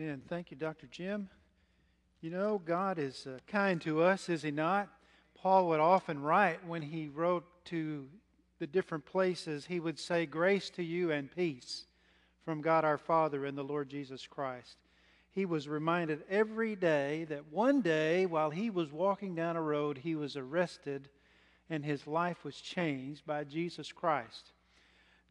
Amen. Thank you, Dr. Jim. You know, God is uh, kind to us, is He not? Paul would often write when he wrote to the different places, he would say, Grace to you and peace from God our Father and the Lord Jesus Christ. He was reminded every day that one day, while he was walking down a road, he was arrested and his life was changed by Jesus Christ.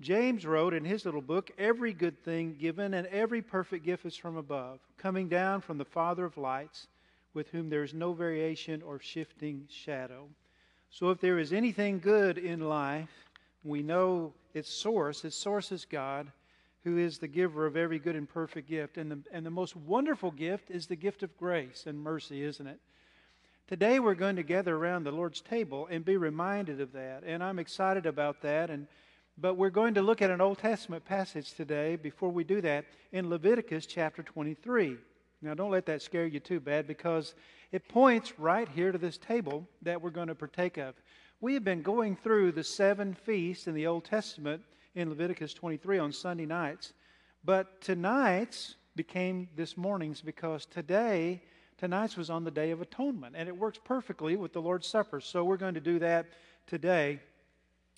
James wrote in his little book, Every good thing given and every perfect gift is from above, coming down from the Father of lights, with whom there is no variation or shifting shadow. So if there is anything good in life, we know its source. Its source is God, who is the giver of every good and perfect gift. And the, and the most wonderful gift is the gift of grace and mercy, isn't it? Today we're going to gather around the Lord's table and be reminded of that. And I'm excited about that. And but we're going to look at an Old Testament passage today before we do that in Leviticus chapter 23. Now, don't let that scare you too bad because it points right here to this table that we're going to partake of. We have been going through the seven feasts in the Old Testament in Leviticus 23 on Sunday nights, but tonight's became this morning's because today, tonight's was on the Day of Atonement, and it works perfectly with the Lord's Supper. So we're going to do that today.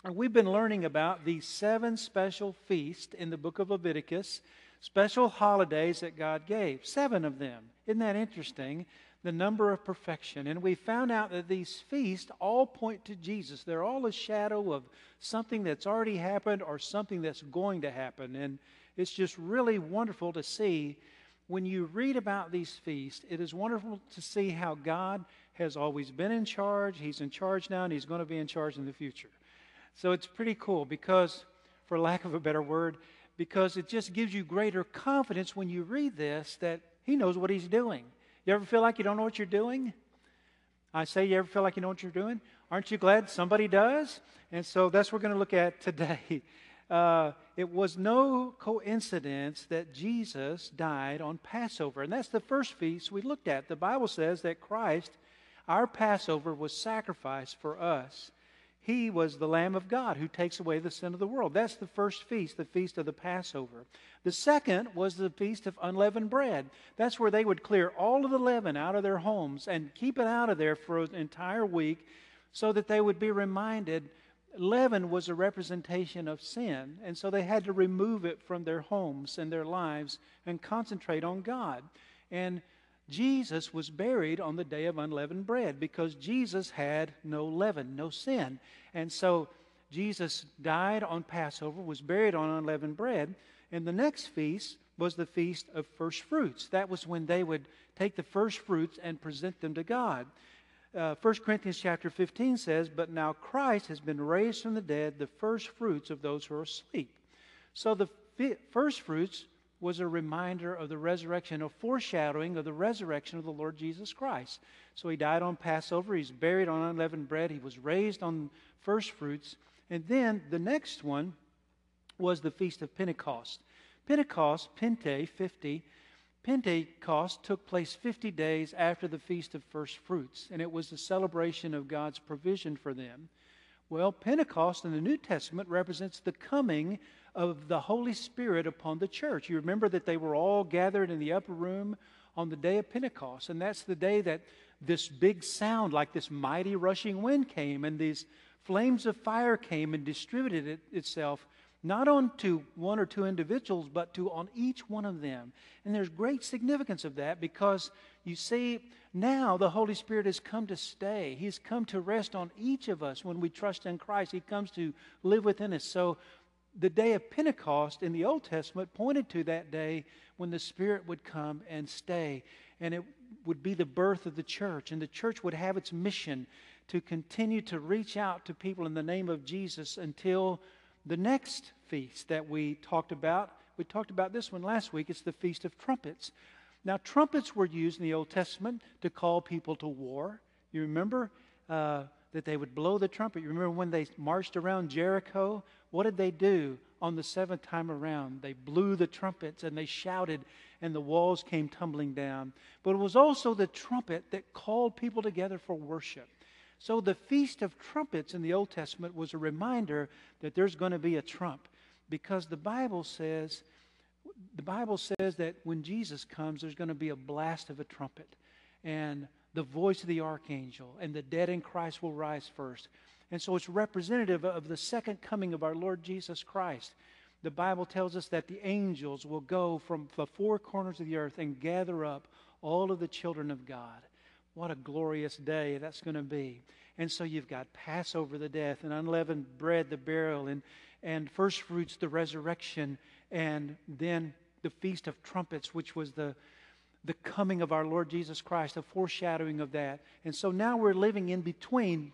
We've been learning about these seven special feasts in the book of Leviticus, special holidays that God gave. Seven of them. Isn't that interesting? The number of perfection. And we found out that these feasts all point to Jesus. They're all a shadow of something that's already happened or something that's going to happen. And it's just really wonderful to see when you read about these feasts, it is wonderful to see how God has always been in charge. He's in charge now, and He's going to be in charge in the future. So it's pretty cool because, for lack of a better word, because it just gives you greater confidence when you read this that He knows what He's doing. You ever feel like you don't know what you're doing? I say, you ever feel like you know what you're doing? Aren't you glad somebody does? And so that's what we're going to look at today. Uh, it was no coincidence that Jesus died on Passover. And that's the first feast we looked at. The Bible says that Christ, our Passover, was sacrificed for us. He was the Lamb of God who takes away the sin of the world. That's the first feast, the feast of the Passover. The second was the feast of unleavened bread. That's where they would clear all of the leaven out of their homes and keep it out of there for an entire week so that they would be reminded leaven was a representation of sin. And so they had to remove it from their homes and their lives and concentrate on God. And Jesus was buried on the day of unleavened bread because Jesus had no leaven, no sin. And so Jesus died on Passover, was buried on unleavened bread, and the next feast was the feast of first fruits. That was when they would take the first fruits and present them to God. Uh, 1 Corinthians chapter 15 says, But now Christ has been raised from the dead, the first fruits of those who are asleep. So the first fruits was a reminder of the resurrection, a foreshadowing of the resurrection of the Lord Jesus Christ. So he died on Passover, he's buried on unleavened bread, he was raised on first fruits. And then the next one was the Feast of Pentecost. Pentecost, Pente, 50, Pentecost took place 50 days after the Feast of First Fruits, and it was a celebration of God's provision for them. Well, Pentecost in the New Testament represents the coming of the Holy Spirit upon the church. You remember that they were all gathered in the upper room on the day of Pentecost, and that's the day that this big sound, like this mighty rushing wind, came, and these flames of fire came and distributed it, itself not onto one or two individuals, but to on each one of them. And there's great significance of that because you see, now the Holy Spirit has come to stay. He's come to rest on each of us when we trust in Christ. He comes to live within us. So the day of Pentecost in the Old Testament pointed to that day when the Spirit would come and stay. And it would be the birth of the church. And the church would have its mission to continue to reach out to people in the name of Jesus until the next feast that we talked about. We talked about this one last week. It's the Feast of Trumpets. Now, trumpets were used in the Old Testament to call people to war. You remember uh, that they would blow the trumpet. You remember when they marched around Jericho? What did they do on the seventh time around? They blew the trumpets and they shouted, and the walls came tumbling down. But it was also the trumpet that called people together for worship. So the Feast of Trumpets in the Old Testament was a reminder that there's going to be a trump because the Bible says the Bible says that when Jesus comes, there's going to be a blast of a trumpet and the voice of the archangel, and the dead in Christ will rise first. And so it's representative of the second coming of our Lord Jesus Christ. The Bible tells us that the angels will go from the four corners of the earth and gather up all of the children of God. What a glorious day that's going to be. And so you've got Passover, the death, and unleavened bread, the burial, and, and first fruits, the resurrection, and then the Feast of Trumpets, which was the, the coming of our Lord Jesus Christ, a foreshadowing of that. And so now we're living in between,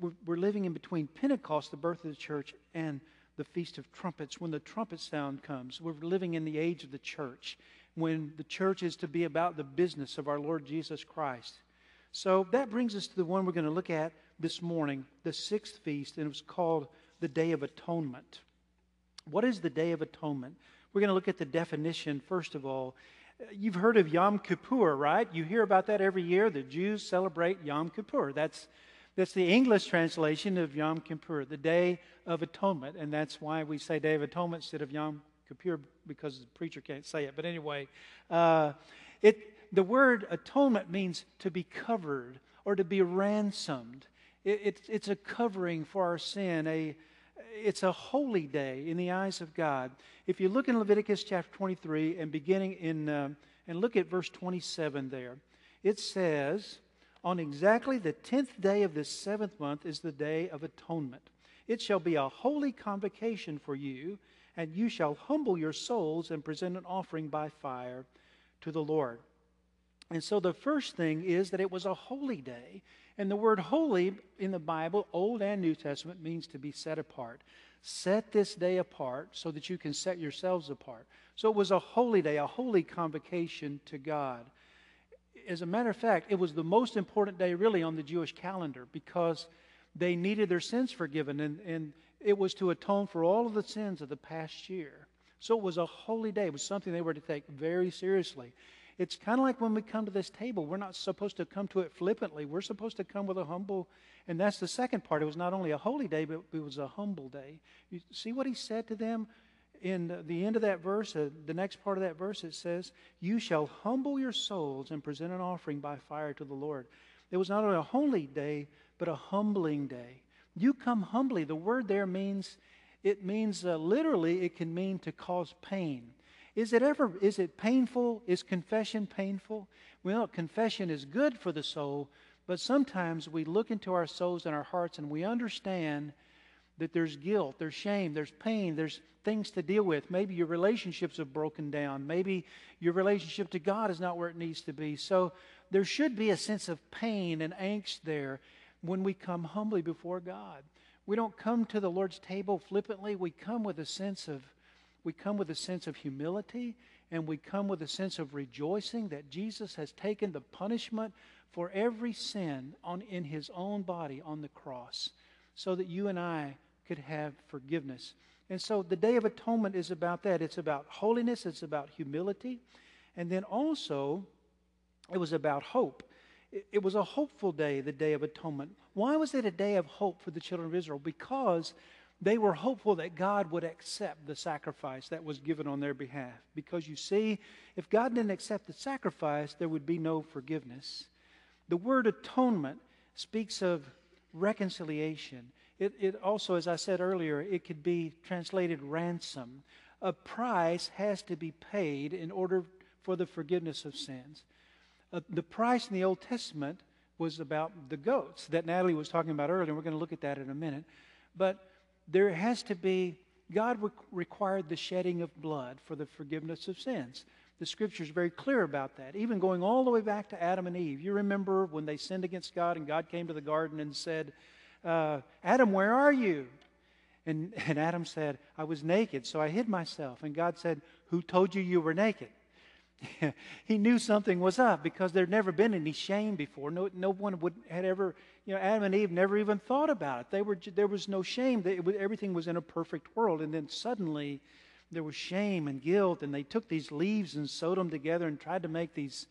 we're, we're living in between Pentecost, the birth of the church, and the Feast of Trumpets. When the trumpet sound comes, we're living in the age of the church, when the church is to be about the business of our Lord Jesus Christ. So that brings us to the one we're going to look at this morning, the sixth feast, and it was called the Day of Atonement. What is the Day of Atonement? We're going to look at the definition first of all. You've heard of Yom Kippur, right? You hear about that every year. The Jews celebrate Yom Kippur. That's, that's the English translation of Yom Kippur, the Day of Atonement. And that's why we say Day of Atonement instead of Yom Kippur, because the preacher can't say it. But anyway, uh, it, the word atonement means to be covered or to be ransomed. It, it, it's a covering for our sin, a, it's a holy day in the eyes of God. If you look in Leviticus chapter 23 and beginning in, uh, and look at verse 27 there, it says, On exactly the tenth day of this seventh month is the day of atonement. It shall be a holy convocation for you, and you shall humble your souls and present an offering by fire to the Lord. And so the first thing is that it was a holy day. And the word holy in the Bible, Old and New Testament, means to be set apart. Set this day apart so that you can set yourselves apart. So it was a holy day, a holy convocation to God. As a matter of fact, it was the most important day really on the Jewish calendar because they needed their sins forgiven and, and it was to atone for all of the sins of the past year. So it was a holy day. It was something they were to take very seriously. It's kind of like when we come to this table, we're not supposed to come to it flippantly. We're supposed to come with a humble, and that's the second part. It was not only a holy day, but it was a humble day. You see what he said to them in the end of that verse, uh, the next part of that verse, it says, You shall humble your souls and present an offering by fire to the Lord. It was not only a holy day, but a humbling day. You come humbly. The word there means, it means uh, literally, it can mean to cause pain. Is it ever is it painful? Is confession painful? Well, confession is good for the soul, but sometimes we look into our souls and our hearts and we understand that there's guilt, there's shame, there's pain, there's things to deal with. Maybe your relationships have broken down. Maybe your relationship to God is not where it needs to be. So there should be a sense of pain and angst there when we come humbly before God. We don't come to the Lord's table flippantly. We come with a sense of we come with a sense of humility and we come with a sense of rejoicing that Jesus has taken the punishment for every sin on, in his own body on the cross so that you and I could have forgiveness. And so the Day of Atonement is about that. It's about holiness, it's about humility, and then also it was about hope. It, was a hopeful day, the Day of Atonement. Why was it a day of hope for the children of Israel? Because they were hopeful that God would accept the sacrifice that was given on their behalf. Because you see, if God didn't accept the sacrifice, there would be no forgiveness. The word atonement speaks of reconciliation. It, it also, as I said earlier, it could be translated ransom. A price has to be paid in order for the forgiveness of sins. Uh, the price in the Old Testament was about the goats that Natalie was talking about earlier, and we're going to look at that in a minute. But there has to be, God re- required the shedding of blood for the forgiveness of sins. The scripture is very clear about that, even going all the way back to Adam and Eve. You remember when they sinned against God and God came to the garden and said, uh, Adam, where are you? And, and Adam said, I was naked, so I hid myself. And God said, Who told you you were naked? he knew something was up because there'd never been any shame before. No, no one would, had ever, you know, Adam and Eve never even thought about it. They were, there was no shame. They, was, everything was in a perfect world. And then suddenly there was shame and guilt, and they took these leaves and sewed them together and tried to make these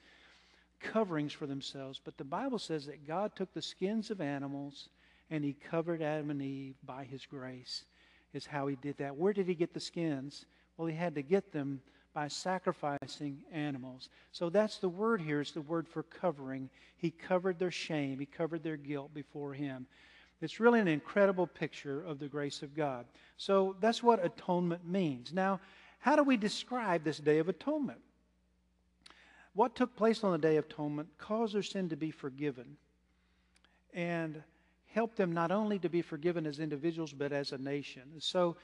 coverings for themselves. But the Bible says that God took the skins of animals and he covered Adam and Eve by his grace, is how he did that. Where did he get the skins? Well, he had to get them by sacrificing animals. So that's the word here, is the word for covering. He covered their shame, he covered their guilt before him. It's really an incredible picture of the grace of God. So that's what atonement means. Now, how do we describe this Day of Atonement? What took place on the Day of Atonement caused their sin to be forgiven and helped them not only to be forgiven as individuals, but as a nation. So,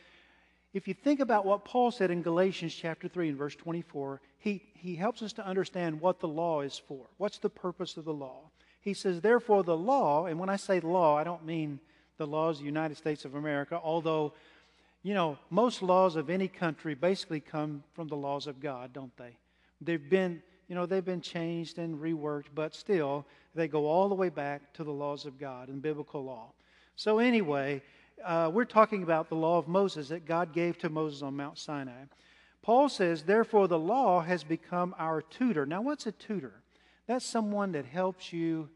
if you think about what Paul said in Galatians chapter 3 and verse 24, he, he helps us to understand what the law is for. What's the purpose of the law? He says, therefore, the law, and when I say law, I don't mean the laws of the United States of America, although, you know, most laws of any country basically come from the laws of God, don't they? They've been, you know, they've been changed and reworked, but still, they go all the way back to the laws of God and biblical law. So, anyway, uh, we're talking about the law of Moses that God gave to Moses on Mount Sinai. Paul says, therefore, the law has become our tutor. Now, what's a tutor? That's someone that helps you,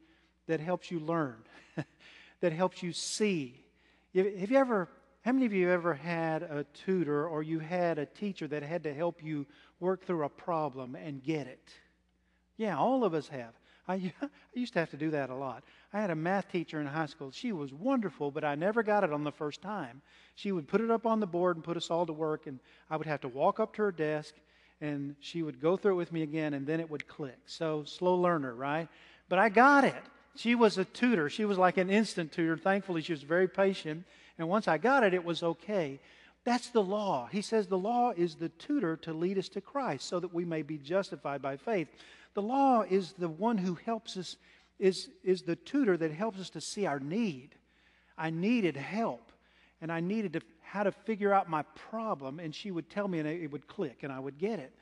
that helps you learn, that helps you see. Have you ever, how many of you ever had a tutor or you had a teacher that had to help you work through a problem and get it? Yeah, all of us have. I, I used to have to do that a lot. I had a math teacher in high school. She was wonderful, but I never got it on the first time. She would put it up on the board and put us all to work, and I would have to walk up to her desk, and she would go through it with me again, and then it would click. So, slow learner, right? But I got it. She was a tutor. She was like an instant tutor. Thankfully, she was very patient. And once I got it, it was okay. That's the law. He says the law is the tutor to lead us to Christ so that we may be justified by faith. The law is the one who helps us, is, is the tutor that helps us to see our need. I needed help, and I needed to, how to figure out my problem, and she would tell me, and it would click, and I would get it.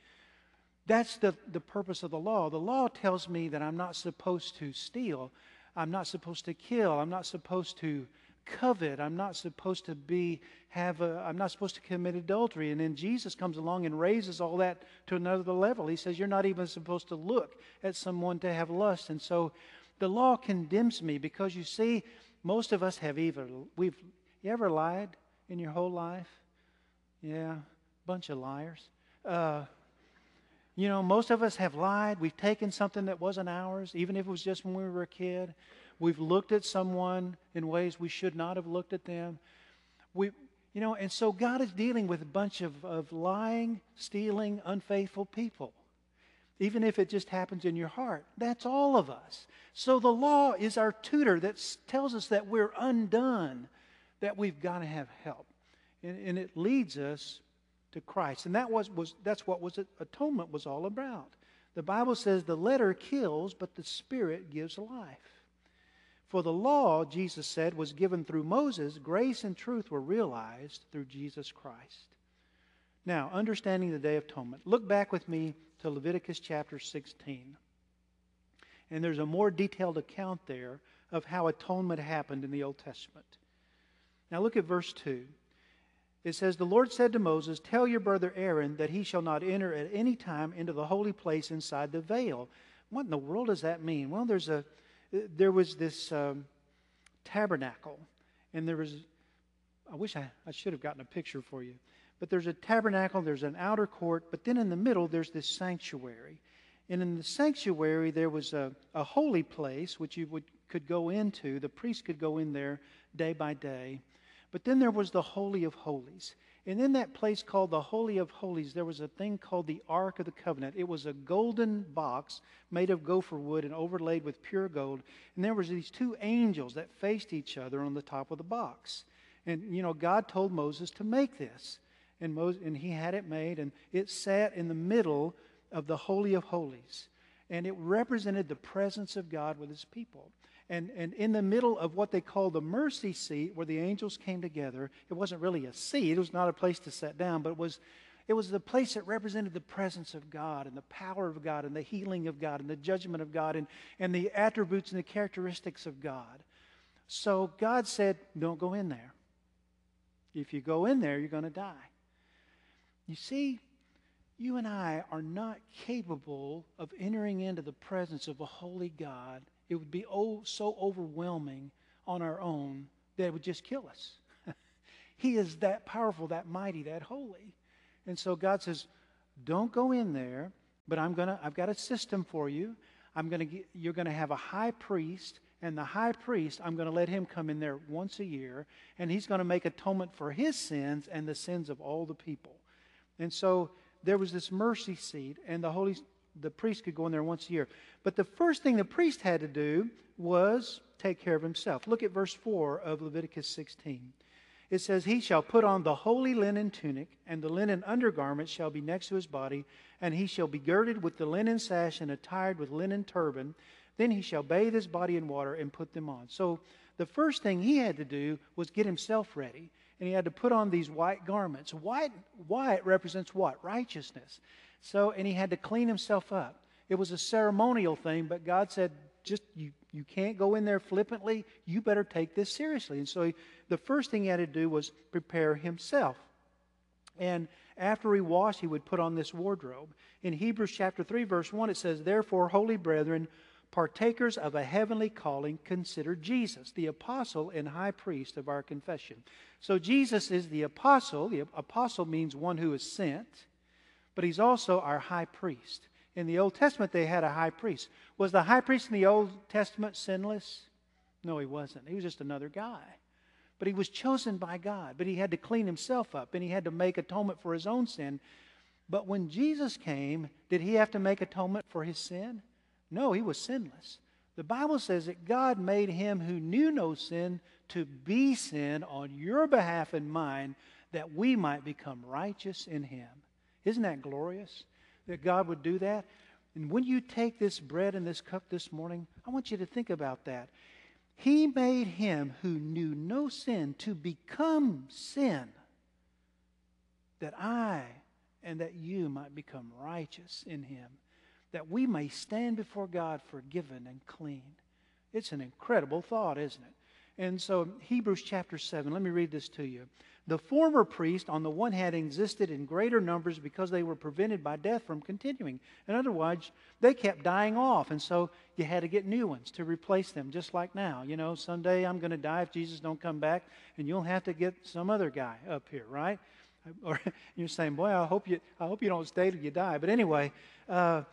That's the, the purpose of the law. The law tells me that I'm not supposed to steal, I'm not supposed to kill, I'm not supposed to covet. I'm not supposed to be have a, I'm not supposed to commit adultery. And then Jesus comes along and raises all that to another level. He says you're not even supposed to look at someone to have lust. And so the law condemns me because you see, most of us have either we've you ever lied in your whole life? Yeah, bunch of liars. Uh, you know, most of us have lied. We've taken something that wasn't ours, even if it was just when we were a kid. We've looked at someone in ways we should not have looked at them. We, you know, and so God is dealing with a bunch of, of lying, stealing, unfaithful people. Even if it just happens in your heart. That's all of us. So the law is our tutor that tells us that we're undone, that we've got to have help. And, and it leads us to Christ. And that was, was that's what was atonement was all about. The Bible says the letter kills, but the spirit gives life. For the law, Jesus said, was given through Moses. Grace and truth were realized through Jesus Christ. Now, understanding the Day of Atonement, look back with me to Leviticus chapter 16. And there's a more detailed account there of how atonement happened in the Old Testament. Now, look at verse 2. It says, The Lord said to Moses, Tell your brother Aaron that he shall not enter at any time into the holy place inside the veil. What in the world does that mean? Well, there's a there was this um, tabernacle, and there was, I wish I, I should have gotten a picture for you, but there's a tabernacle, there's an outer court, but then in the middle, there's this sanctuary. And in the sanctuary, there was a, a holy place which you would, could go into. The priest could go in there day by day. But then there was the Holy of Holies. And in that place called the Holy of Holies, there was a thing called the Ark of the Covenant. It was a golden box made of gopher wood and overlaid with pure gold. And there was these two angels that faced each other on the top of the box. And you know, God told Moses to make this. And Moses and he had it made and it sat in the middle of the Holy of Holies. And it represented the presence of God with his people. And, and in the middle of what they call the mercy seat, where the angels came together, it wasn't really a seat. It was not a place to sit down, but it was, it was the place that represented the presence of God and the power of God and the healing of God and the judgment of God and, and the attributes and the characteristics of God. So God said, Don't go in there. If you go in there, you're going to die. You see, you and I are not capable of entering into the presence of a holy God it would be oh, so overwhelming on our own that it would just kill us. he is that powerful, that mighty, that holy. And so God says, don't go in there, but I'm going to, I've got a system for you. I'm going to, you're going to have a high priest, and the high priest, I'm going to let him come in there once a year, and he's going to make atonement for his sins and the sins of all the people. And so there was this mercy seat, and the Holy, the priest could go in there once a year. But the first thing the priest had to do was take care of himself. Look at verse 4 of Leviticus 16. It says, He shall put on the holy linen tunic, and the linen undergarment shall be next to his body, and he shall be girded with the linen sash and attired with linen turban. Then he shall bathe his body in water and put them on. So the first thing he had to do was get himself ready, and he had to put on these white garments. White, white represents what? Righteousness. So, and he had to clean himself up. It was a ceremonial thing, but God said, just you, you can't go in there flippantly. You better take this seriously. And so he, the first thing he had to do was prepare himself. And after he washed, he would put on this wardrobe. In Hebrews chapter 3, verse 1, it says, Therefore, holy brethren, partakers of a heavenly calling, consider Jesus, the apostle and high priest of our confession. So Jesus is the apostle. The apostle means one who is sent, but he's also our high priest. In the Old Testament, they had a high priest. Was the high priest in the Old Testament sinless? No, he wasn't. He was just another guy. But he was chosen by God. But he had to clean himself up and he had to make atonement for his own sin. But when Jesus came, did he have to make atonement for his sin? No, he was sinless. The Bible says that God made him who knew no sin to be sin on your behalf and mine that we might become righteous in him. Isn't that glorious? that God would do that? And when you take this bread and this cup this morning, I want you to think about that. He made him who knew no sin to become sin, that I and that you might become righteous in him, that we may stand before God forgiven and clean. It's an incredible thought, isn't it? And so, Hebrews chapter 7, let me read this to you. The former priests, on the one hand, existed in greater numbers because they were prevented by death from continuing. In other words, they kept dying off, and so you had to get new ones to replace them, just like now. You know, someday I'm going to die if Jesus don't come back, and you'll have to get some other guy up here, right? Or you're saying, boy, I hope you, I hope you don't stay till you die. But anyway, uh,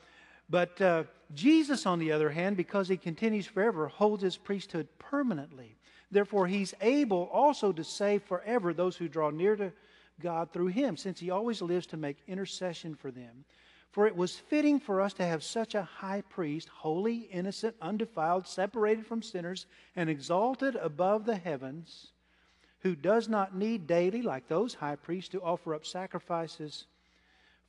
but uh, Jesus, on the other hand, because he continues forever, holds his priesthood permanently. Therefore, he's able also to save forever those who draw near to God through him, since he always lives to make intercession for them. For it was fitting for us to have such a high priest, holy, innocent, undefiled, separated from sinners, and exalted above the heavens, who does not need daily, like those high priests, to offer up sacrifices,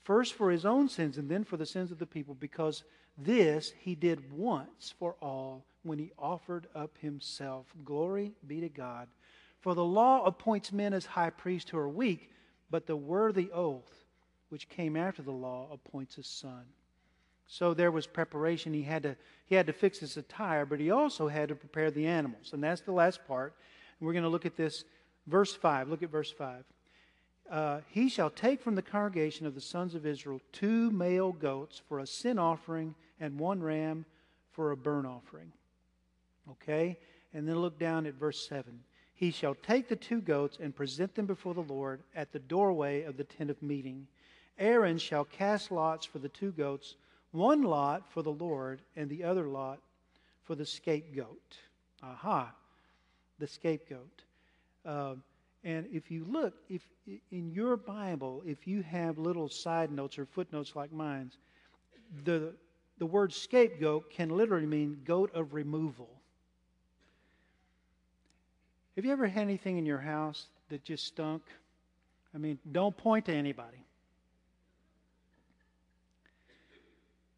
first for his own sins and then for the sins of the people, because this he did once for all when he offered up himself. Glory be to God. For the law appoints men as high priests who are weak, but the worthy oath, which came after the law, appoints a son. So there was preparation. He had to, he had to fix his attire, but he also had to prepare the animals. And that's the last part. We're going to look at this. Verse 5. Look at verse 5. Uh, he shall take from the congregation of the sons of Israel two male goats for a sin offering and one ram for a burnt offering. Okay? And then look down at verse 7. He shall take the two goats and present them before the Lord at the doorway of the tent of meeting. Aaron shall cast lots for the two goats, one lot for the Lord, and the other lot for the scapegoat. Aha, the scapegoat. Uh, and if you look, if in your Bible, if you have little side notes or footnotes like mine, the the word scapegoat can literally mean goat of removal. Have you ever had anything in your house that just stunk? I mean, don't point to anybody.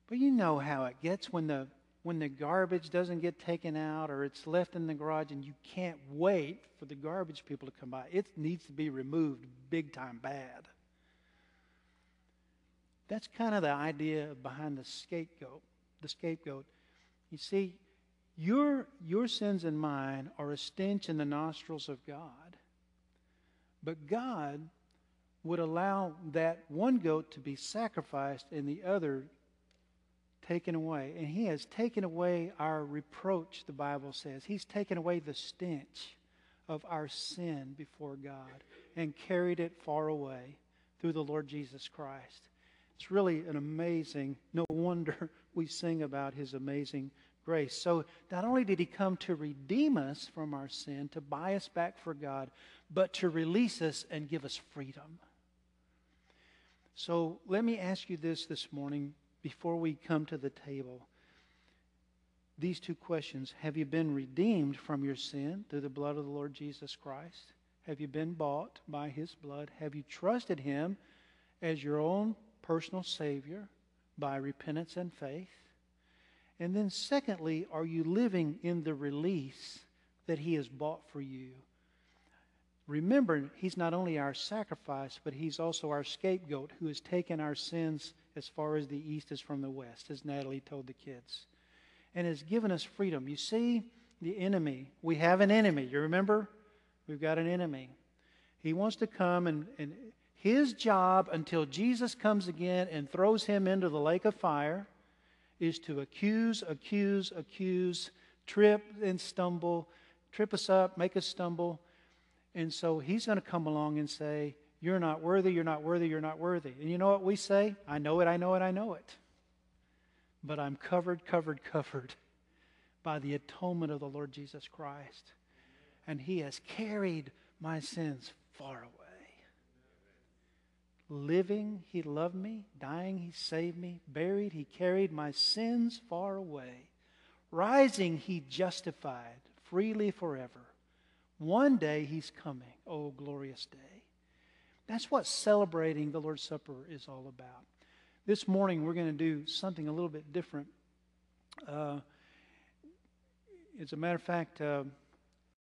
But you know how it gets when the when the garbage doesn't get taken out or it's left in the garage and you can't wait for the garbage people to come by. It needs to be removed big time bad. That's kind of the idea behind the scapegoat. The scapegoat. You see, your, your sins and mine are a stench in the nostrils of God. But God would allow that one goat to be sacrificed and the other taken away. And He has taken away our reproach, the Bible says. He's taken away the stench of our sin before God and carried it far away through the Lord Jesus Christ. It's really an amazing, no wonder we sing about his amazing grace. So not only did he come to redeem us from our sin, to buy us back for God, but to release us and give us freedom. So let me ask you this this morning before we come to the table. These two questions Have you been redeemed from your sin through the blood of the Lord Jesus Christ? Have you been bought by his blood? Have you trusted him as your own personal Savior by repentance and faith? And then, secondly, are you living in the release that He has bought for you? Remember, He's not only our sacrifice, but He's also our scapegoat who has taken our sins as far as the east is from the west, as Natalie told the kids, and has given us freedom. You see, the enemy, we have an enemy. You remember? We've got an enemy. He wants to come, and, and his job until Jesus comes again and throws him into the lake of fire is to accuse, accuse, accuse, trip and stumble, trip us up, make us stumble. And so he's going to come along and say, You're not worthy, you're not worthy, you're not worthy. And you know what we say? I know it, I know it, I know it. But I'm covered, covered, covered by the atonement of the Lord Jesus Christ. And he has carried my sins far away. Living, he loved me. Dying, he saved me. Buried, he carried my sins far away. Rising, he justified freely forever. One day he's coming. Oh, glorious day. That's what celebrating the Lord's Supper is all about. This morning we're going to do something a little bit different. Uh, as a matter of fact, uh,